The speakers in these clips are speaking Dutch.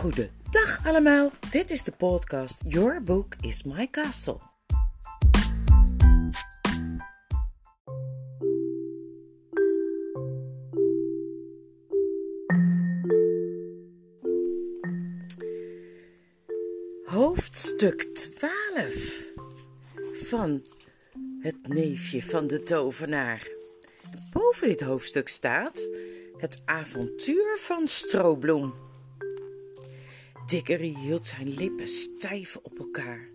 Goedendag allemaal, dit is de podcast Your Book is My Castle. Hoofdstuk 12 van Het neefje van de tovenaar. Boven dit hoofdstuk staat Het avontuur van Strobloem. Dickery hield zijn lippen stijf op elkaar.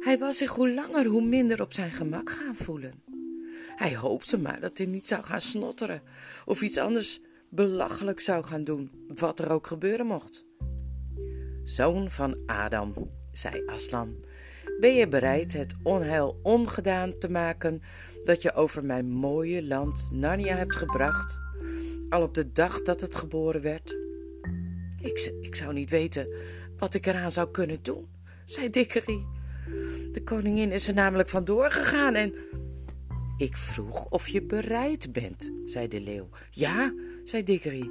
Hij was zich hoe langer hoe minder op zijn gemak gaan voelen. Hij hoopte maar dat hij niet zou gaan snotteren of iets anders belachelijk zou gaan doen, wat er ook gebeuren mocht. Zoon van Adam, zei Aslan, ben je bereid het onheil ongedaan te maken dat je over mijn mooie land Narnia hebt gebracht, al op de dag dat het geboren werd? Ik, ik zou niet weten wat ik eraan zou kunnen doen, zei Dickery. De koningin is er namelijk vandoor gegaan en. Ik vroeg of je bereid bent, zei de leeuw. Ja, zei Dickery.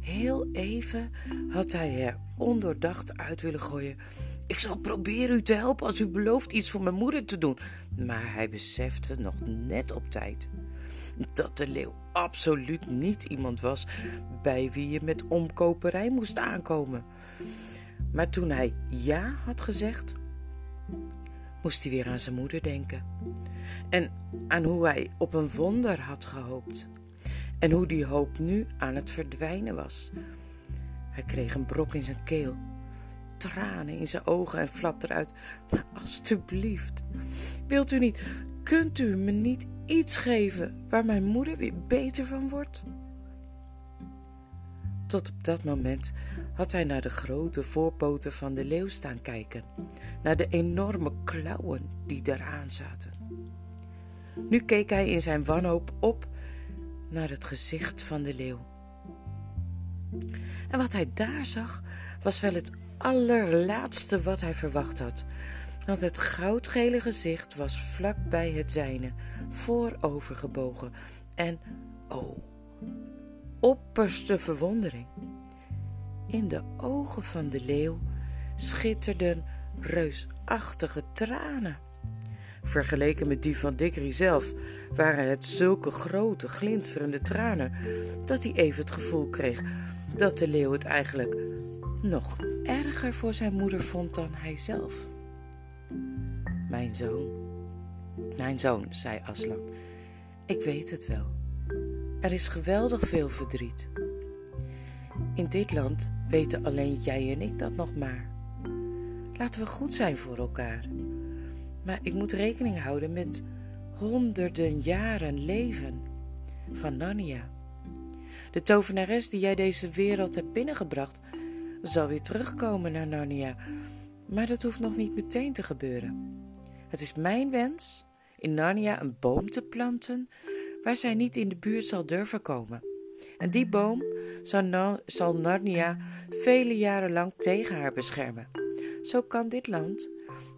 Heel even had hij er ondoordacht uit willen gooien. Ik zal proberen u te helpen als u belooft iets voor mijn moeder te doen. Maar hij besefte nog net op tijd dat de leeuw absoluut niet iemand was bij wie je met omkoperij moest aankomen. Maar toen hij ja had gezegd, moest hij weer aan zijn moeder denken. En aan hoe hij op een wonder had gehoopt. En hoe die hoop nu aan het verdwijnen was. Hij kreeg een brok in zijn keel, tranen in zijn ogen en flapte eruit. Maar alstublieft, wilt u niet, kunt u me niet iets geven waar mijn moeder weer beter van wordt? Tot op dat moment had hij naar de grote voorpoten van de leeuw staan kijken, naar de enorme klauwen die eraan zaten. Nu keek hij in zijn wanhoop op naar het gezicht van de leeuw. En wat hij daar zag, was wel het allerlaatste wat hij verwacht had, want het goudgele gezicht was vlak bij het zijne, voorovergebogen en, oh, opperste verwondering. In de ogen van de leeuw schitterden reusachtige tranen. Vergeleken met die van Dickery zelf waren het zulke grote, glinsterende tranen dat hij even het gevoel kreeg dat de leeuw het eigenlijk nog erger voor zijn moeder vond dan hij zelf. Mijn zoon, mijn zoon, zei Aslan, ik weet het wel. Er is geweldig veel verdriet. In dit land weten alleen jij en ik dat nog maar. Laten we goed zijn voor elkaar. Maar ik moet rekening houden met honderden jaren leven van Narnia. De tovenares die jij deze wereld hebt binnengebracht, zal weer terugkomen naar Narnia. Maar dat hoeft nog niet meteen te gebeuren. Het is mijn wens in Narnia een boom te planten waar zij niet in de buurt zal durven komen. En die boom zal, Narnia vele jaren lang tegen haar beschermen. Zo kan dit land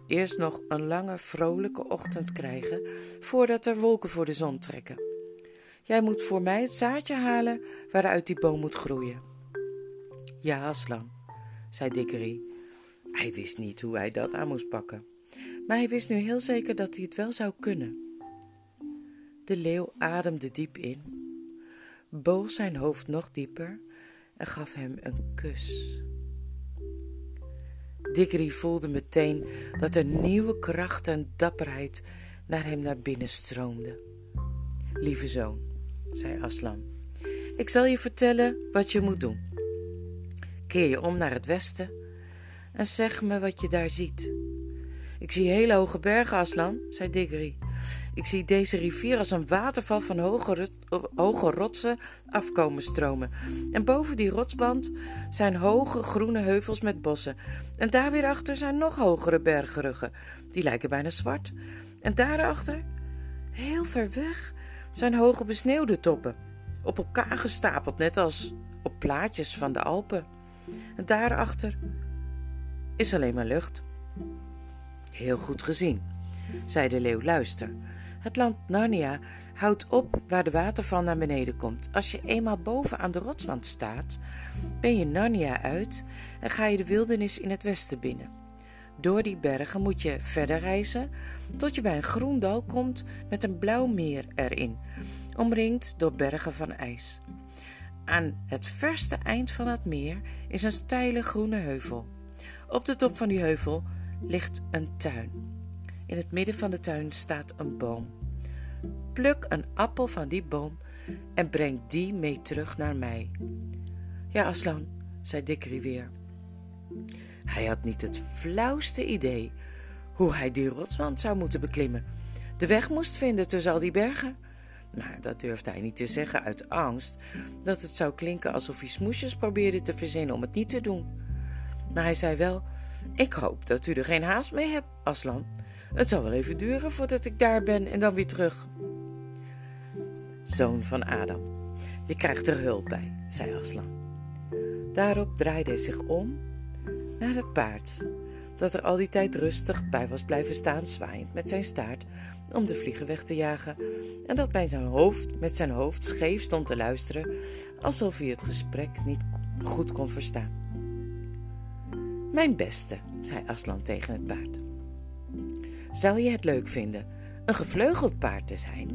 eerst nog een lange, vrolijke ochtend krijgen voordat er wolken voor de zon trekken. Jij moet voor mij het zaadje halen waaruit die boom moet groeien. Ja, Aslan, zei Dickery. Hij wist niet hoe hij dat aan moest pakken, maar hij wist nu heel zeker dat hij het wel zou kunnen. De leeuw ademde diep in, boog zijn hoofd nog dieper en gaf hem een kus. Dickery voelde meteen dat er nieuwe kracht en dapperheid naar hem naar binnen stroomde. Lieve zoon, zei Aslan, ik zal je vertellen wat je moet doen. Keer je om naar het westen en zeg me wat je daar ziet. Ik zie hele hoge bergen, Aslan, zei Diggory. Ik zie deze rivier als een waterval van hoge, hoge rotsen afkomen stromen. En boven die rotsband zijn hoge groene heuvels met bossen. En daar weer achter zijn nog hogere bergruggen. Die lijken bijna zwart. En daarachter, heel ver weg, zijn hoge besneeuwde toppen. Op elkaar gestapeld, net als op plaatjes van de Alpen. En daarachter is alleen maar lucht. Heel goed gezien, zei de leeuw. Luister. Het land Narnia houdt op waar de waterval naar beneden komt. Als je eenmaal boven aan de rotswand staat, ben je Narnia uit en ga je de wildernis in het westen binnen. Door die bergen moet je verder reizen tot je bij een groen dal komt met een blauw meer erin, omringd door bergen van ijs. Aan het verste eind van het meer is een steile groene heuvel. Op de top van die heuvel ligt een tuin. In het midden van de tuin staat een boom. Pluk een appel van die boom en breng die mee terug naar mij. Ja, Aslan, zei Dikri weer. Hij had niet het flauwste idee hoe hij die rotswand zou moeten beklimmen. De weg moest vinden tussen al die bergen. Maar dat durfde hij niet te zeggen uit angst dat het zou klinken alsof hij smoesjes probeerde te verzinnen om het niet te doen. Maar hij zei wel: Ik hoop dat u er geen haast mee hebt, Aslan. Het zal wel even duren voordat ik daar ben en dan weer terug. Zoon van Adam, je krijgt er hulp bij, zei Aslan. Daarop draaide hij zich om naar het paard, dat er al die tijd rustig bij was blijven staan, zwaaiend met zijn staart om de vliegen weg te jagen, en dat bij zijn hoofd met zijn hoofd scheef stond te luisteren, alsof hij het gesprek niet goed kon verstaan. Mijn beste, zei Aslan tegen het paard. Zou je het leuk vinden een gevleugeld paard te zijn?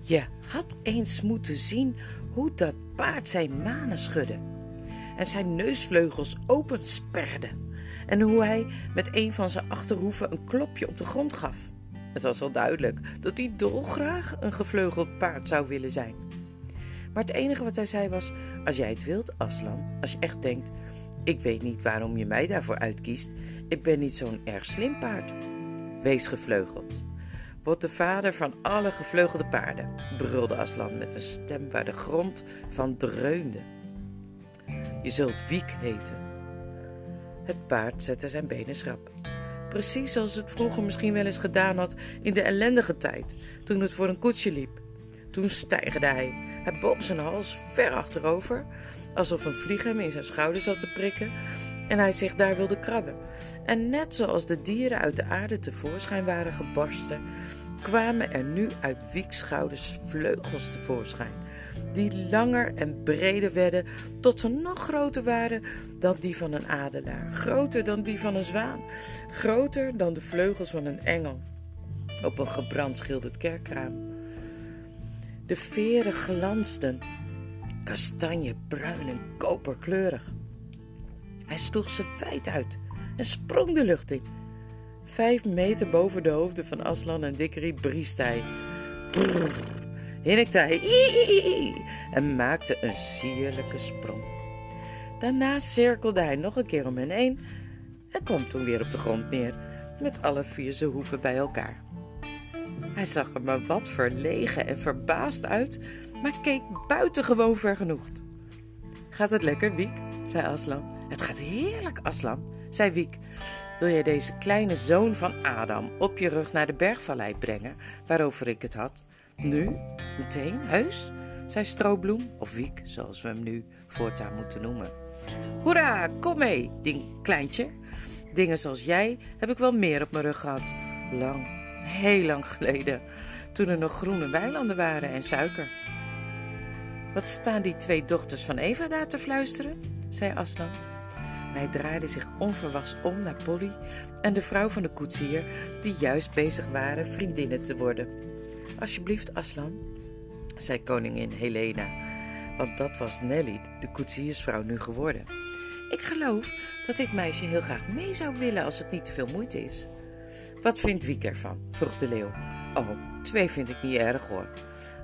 Je had eens moeten zien hoe dat paard zijn manen schudde en zijn neusvleugels opensperde en hoe hij met een van zijn achterhoeven een klopje op de grond gaf. Het was al duidelijk dat hij dolgraag een gevleugeld paard zou willen zijn. Maar het enige wat hij zei was: Als jij het wilt, Aslan, als je echt denkt: Ik weet niet waarom je mij daarvoor uitkiest, ik ben niet zo'n erg slim paard. Wees gevleugeld. Word de vader van alle gevleugelde paarden, brulde Aslan met een stem waar de grond van dreunde. Je zult Wiek heten. Het paard zette zijn benen schrap. Precies zoals het vroeger misschien wel eens gedaan had in de ellendige tijd, toen het voor een koetsje liep. Toen stijgde hij. Hij boog zijn hals ver achterover, alsof een vlieg hem in zijn schouder zat te prikken en hij zich daar wilde krabben. En net zoals de dieren uit de aarde tevoorschijn waren gebarsten, kwamen er nu uit Wieks schouders vleugels tevoorschijn, die langer en breder werden tot ze nog groter waren dan die van een adelaar, groter dan die van een zwaan, groter dan de vleugels van een engel op een gebrandschilderd kerkraam. De veren glansden, kastanjebruin en koperkleurig. Hij sloeg ze wijd uit en sprong de lucht in. Vijf meter boven de hoofden van Aslan en Dikkerie briest hij. Hinnikte hij en maakte een sierlijke sprong. Daarna cirkelde hij nog een keer om hen heen en kwam toen weer op de grond neer, met alle vier zijn hoeven bij elkaar. Hij zag er maar wat verlegen en verbaasd uit, maar keek buitengewoon vergenoegd. Gaat het lekker, Wiek? zei Aslan. Het gaat heerlijk, Aslan, zei Wiek. Wil jij deze kleine zoon van Adam op je rug naar de bergvallei brengen, waarover ik het had? Nu? Meteen? Heus? zei Stroobloem, of Wiek, zoals we hem nu voortaan moeten noemen. Hoera, kom mee, ding kleintje. Dingen zoals jij heb ik wel meer op mijn rug gehad. Lang, heel lang geleden, toen er nog groene weilanden waren en suiker. Wat staan die twee dochters van Eva daar te fluisteren? zei Aslan. hij draaide zich onverwachts om naar Polly en de vrouw van de koetsier, die juist bezig waren vriendinnen te worden. Alsjeblieft, Aslan, zei koningin Helena, want dat was Nelly, de koetsiersvrouw, nu geworden. Ik geloof dat dit meisje heel graag mee zou willen als het niet te veel moeite is. Wat vindt Wiek ervan? vroeg de leeuw. Oh, twee vind ik niet erg hoor.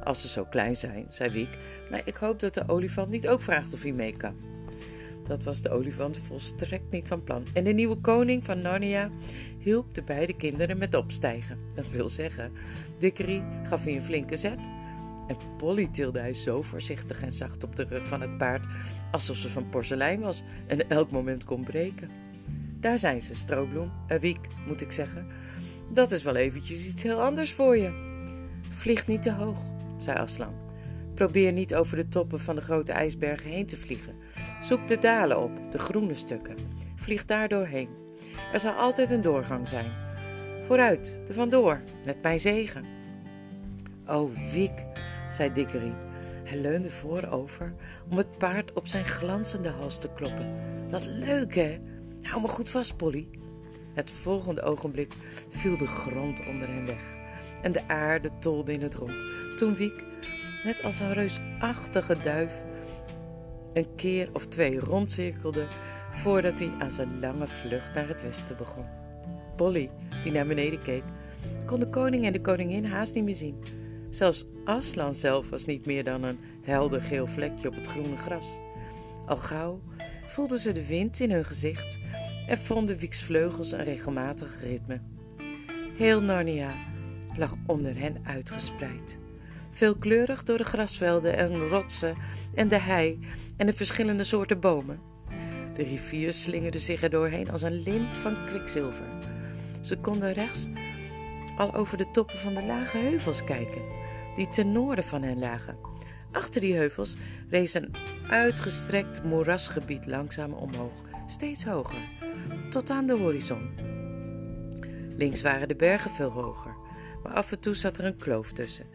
Als ze zo klein zijn, zei Wiek, maar ik hoop dat de olifant niet ook vraagt of hij mee kan. Dat was de olifant volstrekt niet van plan. En de nieuwe koning van Narnia hielp de beide kinderen met opstijgen. Dat wil zeggen, Dickery gaf hij een flinke zet. En Polly tilde hij zo voorzichtig en zacht op de rug van het paard, alsof ze van porselein was en elk moment kon breken. Daar zijn ze, Stroobloem, een wiek, moet ik zeggen. Dat is wel eventjes iets heel anders voor je. Vlieg niet te hoog, zei Aslan. Probeer niet over de toppen van de grote ijsbergen heen te vliegen. Zoek de dalen op, de groene stukken. Vlieg daar doorheen. Er zal altijd een doorgang zijn. Vooruit, er vandoor, met mijn zegen. Oh, Wiek, zei Dickery. Hij leunde voorover om het paard op zijn glanzende hals te kloppen. Wat leuk, hè? Hou me goed vast, Polly. Het volgende ogenblik viel de grond onder hen weg en de aarde tolde in het rond. Toen Wiek, net als een reusachtige duif, een keer of twee rondcirkelde voordat hij aan zijn lange vlucht naar het westen begon. Polly, die naar beneden keek, kon de koning en de koningin haast niet meer zien. Zelfs Aslan zelf was niet meer dan een helder geel vlekje op het groene gras. Al gauw voelden ze de wind in hun gezicht en vonden Wieks vleugels een regelmatig ritme. Heel Narnia lag onder hen uitgespreid. Veelkleurig door de grasvelden en rotsen en de hei en de verschillende soorten bomen. De rivier slingerde zich er doorheen als een lint van kwikzilver. Ze konden rechts al over de toppen van de lage heuvels kijken, die ten noorden van hen lagen. Achter die heuvels rees een uitgestrekt moerasgebied langzaam omhoog, steeds hoger, tot aan de horizon. Links waren de bergen veel hoger, maar af en toe zat er een kloof tussen,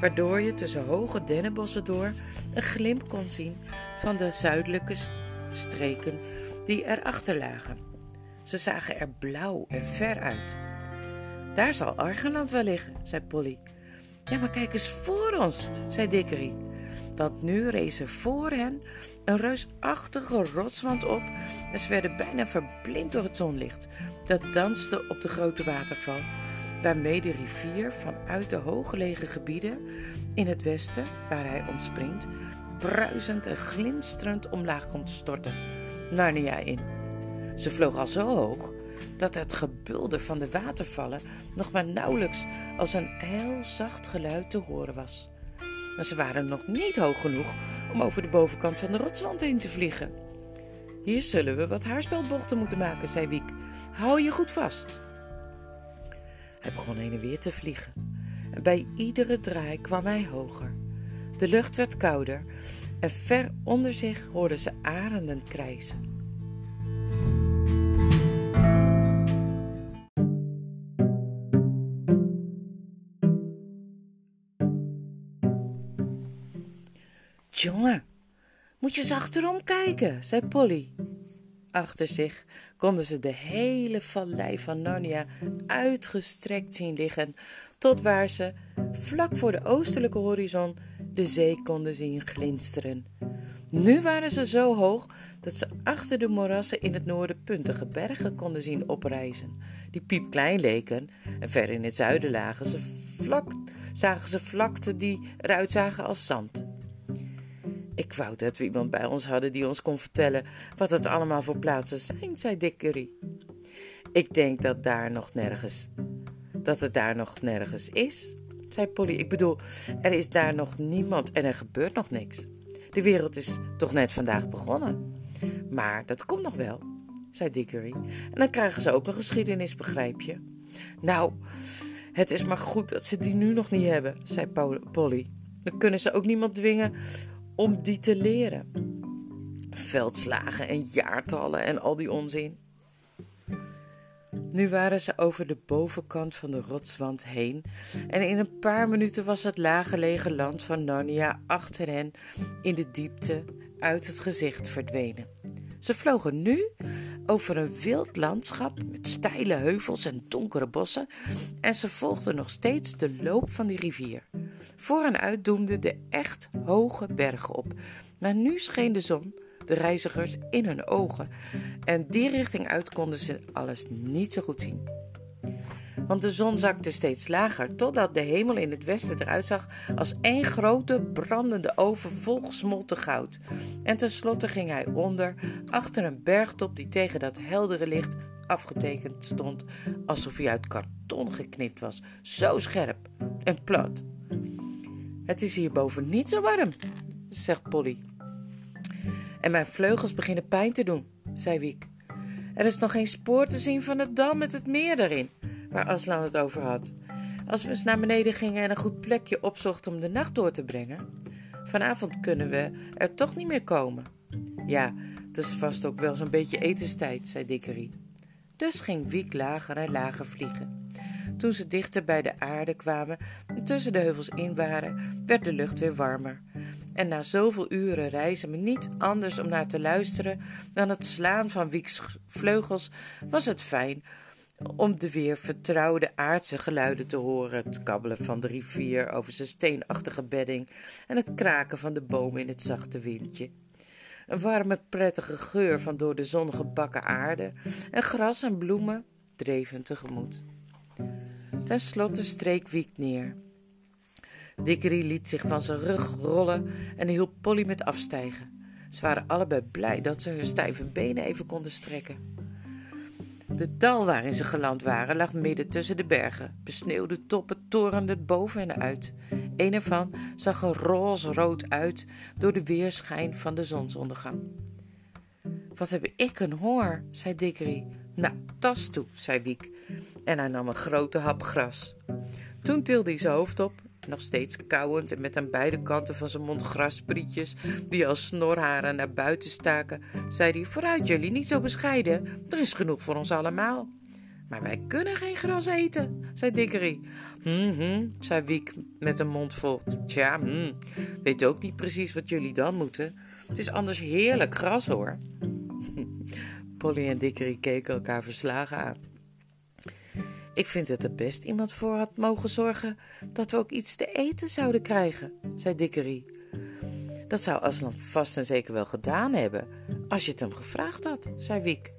waardoor je tussen hoge dennenbossen door een glimp kon zien van de zuidelijke streken die erachter lagen. Ze zagen er blauw en ver uit. Daar zal Argenland wel liggen, zei Polly. Ja, maar kijk eens voor ons, zei Dickery. Want nu rees er voor hen een reusachtige rotswand op en ze werden bijna verblind door het zonlicht. Dat danste op de grote waterval, waarmee de rivier vanuit de hooggelegen gebieden in het westen, waar hij ontspringt, bruisend en glinsterend omlaag komt storten, Narnia in. Ze vloog al zo hoog dat het gebulder van de watervallen nog maar nauwelijks als een heel zacht geluid te horen was. En ze waren nog niet hoog genoeg om over de bovenkant van de rotswand heen te vliegen. Hier zullen we wat haarspelbochten moeten maken, zei Wiek. Hou je goed vast. Hij begon heen en weer te vliegen. En bij iedere draai kwam hij hoger. De lucht werd kouder en ver onder zich hoorden ze arenden krijzen. Jongen, moet je eens achterom kijken, zei Polly. Achter zich konden ze de hele vallei van Narnia uitgestrekt zien liggen, tot waar ze, vlak voor de oostelijke horizon, de zee konden zien glinsteren. Nu waren ze zo hoog dat ze achter de moerassen in het noorden puntige bergen konden zien oprijzen, die piepklein leken, en ver in het zuiden lagen ze vlak, zagen ze vlakten die eruit zagen als zand. Ik wou dat we iemand bij ons hadden die ons kon vertellen wat het allemaal voor plaatsen zijn, zei Dickery. Ik denk dat daar nog nergens, dat het daar nog nergens is, zei Polly. Ik bedoel, er is daar nog niemand en er gebeurt nog niks. De wereld is toch net vandaag begonnen. Maar dat komt nog wel, zei Dickery. En dan krijgen ze ook een geschiedenis, begrijp je? Nou, het is maar goed dat ze die nu nog niet hebben, zei Polly. Dan kunnen ze ook niemand dwingen om die te leren. Veldslagen en jaartallen en al die onzin. Nu waren ze over de bovenkant van de rotswand heen en in een paar minuten was het laaggelegen land van Narnia achter hen in de diepte uit het gezicht verdwenen. Ze vlogen nu over een wild landschap met steile heuvels en donkere bossen en ze volgden nog steeds de loop van die rivier. Voor en uit doemden de echt hoge bergen op, maar nu scheen de zon de reizigers in hun ogen en die richting uit konden ze alles niet zo goed zien. Want de zon zakte steeds lager, totdat de hemel in het westen eruit zag als één grote brandende oven vol gesmolten goud. En tenslotte ging hij onder, achter een bergtop die tegen dat heldere licht afgetekend stond, alsof hij uit karton geknipt was, zo scherp en plat. Het is hierboven niet zo warm, zegt Polly. En mijn vleugels beginnen pijn te doen, zei Wiek. Er is nog geen spoor te zien van het dal met het meer erin, waar Aslan het over had. Als we eens naar beneden gingen en een goed plekje opzochten om de nacht door te brengen, Vanavond kunnen we er toch niet meer komen. Ja, het is vast ook wel zo'n beetje etenstijd, zei Dickery. Dus ging Wiek lager en lager vliegen. Toen ze dichter bij de aarde kwamen en tussen de heuvels in waren, werd de lucht weer warmer. En na zoveel uren reizen niet anders om naar te luisteren dan het slaan van Wieks vleugels, was het fijn om de weer vertrouwde aardse geluiden te horen: het kabbelen van de rivier over zijn steenachtige bedding en het kraken van de bomen in het zachte windje. Een warme, prettige geur van door de zon gebakken aarde en gras en bloemen dreven tegemoet. Ten slotte streek Wiek neer. Dickery liet zich van zijn rug rollen en hielp Polly met afstijgen. Ze waren allebei blij dat ze hun stijve benen even konden strekken. De dal waarin ze geland waren lag midden tussen de bergen. Besneeuwde toppen torenden boven en uit. Een ervan zag er roze-rood uit door de weerschijn van de zonsondergang. Wat heb ik een honger, zei Dickery. Nou, tas toe, zei Wiek. En hij nam een grote hap gras. Toen tilde hij zijn hoofd op nog steeds kauwend en met aan beide kanten van zijn mond grassprietjes die als snorharen naar buiten staken, zei hij: Vooruit jullie, niet zo bescheiden. Er is genoeg voor ons allemaal. Maar wij kunnen geen gras eten, zei Dickery. Hm, zei Wiek met een mond vol. Tja, hm, weet ook niet precies wat jullie dan moeten. Het is anders heerlijk gras hoor. Polly en Dickery keken elkaar verslagen aan. Ik vind dat er best iemand voor had mogen zorgen dat we ook iets te eten zouden krijgen, zei Dickery. Dat zou Aslan vast en zeker wel gedaan hebben, als je het hem gevraagd had, zei Wiek.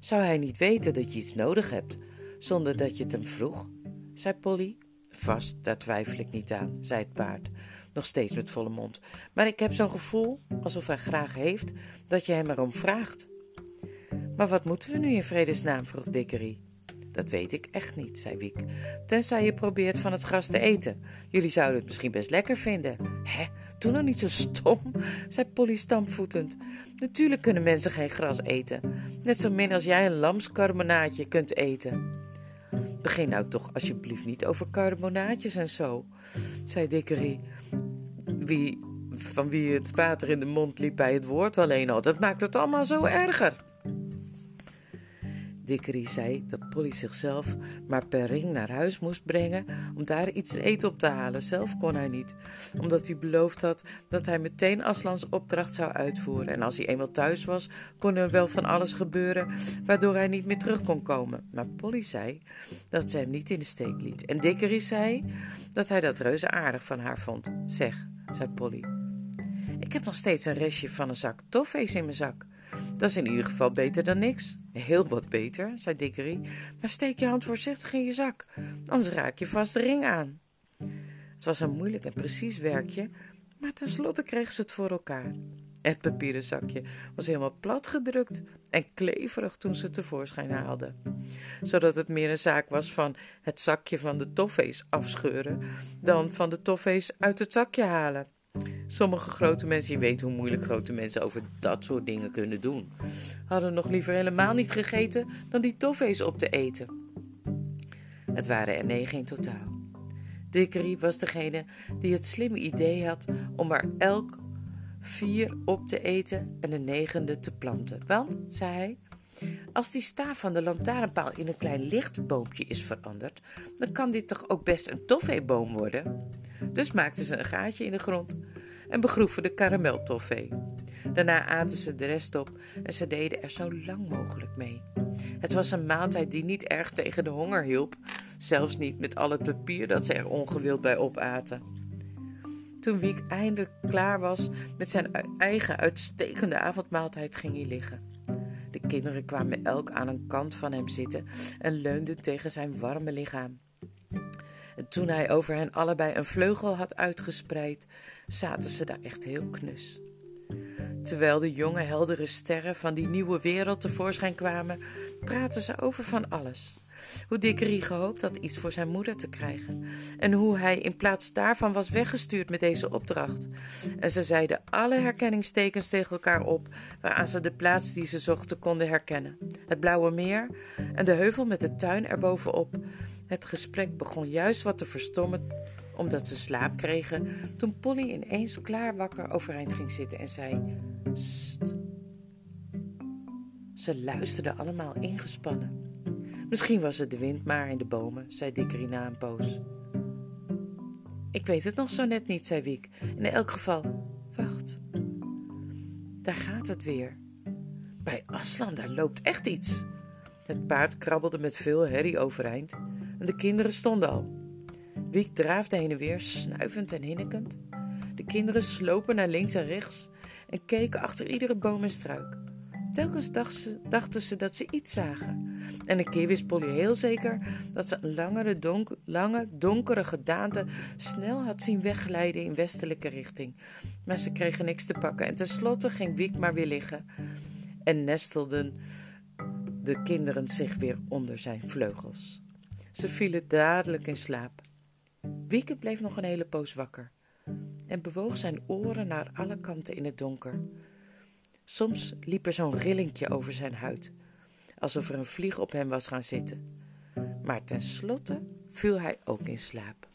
Zou hij niet weten dat je iets nodig hebt, zonder dat je het hem vroeg? zei Polly. Vast, daar twijfel ik niet aan, zei het paard, nog steeds met volle mond. Maar ik heb zo'n gevoel, alsof hij graag heeft, dat je hem erom vraagt. Maar wat moeten we nu in vredesnaam? vroeg Dickery. Dat weet ik echt niet, zei Wiek. Tenzij je probeert van het gras te eten. Jullie zouden het misschien best lekker vinden. Hè, doe nou niet zo stom, zei Polly stampvoetend. Natuurlijk kunnen mensen geen gras eten. Net zo min als jij een lamskarbonaatje kunt eten. Begin nou toch alsjeblieft niet over carbonaatjes en zo, zei Dickery. Wie, van wie het water in de mond liep bij het woord alleen al. Dat maakt het allemaal zo erger. Dickery zei dat Polly zichzelf maar per ring naar huis moest brengen om daar iets te eten op te halen. Zelf kon hij niet, omdat hij beloofd had dat hij meteen Aslans opdracht zou uitvoeren. En als hij eenmaal thuis was, kon er wel van alles gebeuren waardoor hij niet meer terug kon komen. Maar Polly zei dat ze hem niet in de steek liet. En Dickery zei dat hij dat reuze aardig van haar vond. Zeg, zei Polly. Ik heb nog steeds een restje van een zak toffees in mijn zak. Dat is in ieder geval beter dan niks. Heel wat beter, zei Dickery, maar steek je hand voorzichtig in je zak, anders raak je vast de ring aan. Het was een moeilijk en precies werkje, maar tenslotte kreeg ze het voor elkaar. Het papieren zakje was helemaal platgedrukt en kleverig toen ze het tevoorschijn haalde, zodat het meer een zaak was van het zakje van de toffees afscheuren dan van de toffees uit het zakje halen. Sommige grote mensen, je weet hoe moeilijk grote mensen over dat soort dingen kunnen doen, hadden nog liever helemaal niet gegeten dan die toffees op te eten. Het waren er negen in totaal. Dickery was degene die het slimme idee had om er elk vier op te eten en de negende te planten. Want, zei hij, als die staaf van de lantaarnpaal in een klein lichtboompje is veranderd, dan kan dit toch ook best een toffeeboom worden? Dus maakten ze een gaatje in de grond en begroeven de karameltoffee. Daarna aten ze de rest op en ze deden er zo lang mogelijk mee. Het was een maaltijd die niet erg tegen de honger hielp, zelfs niet met al het papier dat ze er ongewild bij opaten. Toen Wiek eindelijk klaar was met zijn eigen uitstekende avondmaaltijd, ging hij liggen. De kinderen kwamen elk aan een kant van hem zitten en leunden tegen zijn warme lichaam. En toen hij over hen allebei een vleugel had uitgespreid, zaten ze daar echt heel knus. Terwijl de jonge heldere sterren van die nieuwe wereld tevoorschijn kwamen, praten ze over van alles. Hoe Dickery gehoopt had iets voor zijn moeder te krijgen. En hoe hij in plaats daarvan was weggestuurd met deze opdracht. En ze zeiden alle herkenningstekens tegen elkaar op, waaraan ze de plaats die ze zochten konden herkennen. Het blauwe meer en de heuvel met de tuin erbovenop. Het gesprek begon juist wat te verstommen omdat ze slaap kregen toen Polly ineens klaar wakker overeind ging zitten en zei: Sst. Ze luisterden allemaal ingespannen. Misschien was het de wind maar in de bomen, zei Dikkerie na een poos. Ik weet het nog zo net niet, zei Wiek. In elk geval, wacht. Daar gaat het weer. Bij Aslan, daar loopt echt iets. Het paard krabbelde met veel herrie overeind de kinderen stonden al. Wiek draafde heen en weer, snuivend en hinnekend. De kinderen slopen naar links en rechts en keken achter iedere boom en struik. Telkens dachten ze dat ze iets zagen. En een keer wist Polly heel zeker dat ze een langere, lange, donkere gedaante snel had zien wegglijden in westelijke richting. Maar ze kregen niks te pakken en tenslotte ging Wiek maar weer liggen en nestelden de kinderen zich weer onder zijn vleugels. Ze vielen dadelijk in slaap. Wieke bleef nog een hele poos wakker en bewoog zijn oren naar alle kanten in het donker. Soms liep er zo'n rillingje over zijn huid, alsof er een vlieg op hem was gaan zitten. Maar tenslotte viel hij ook in slaap.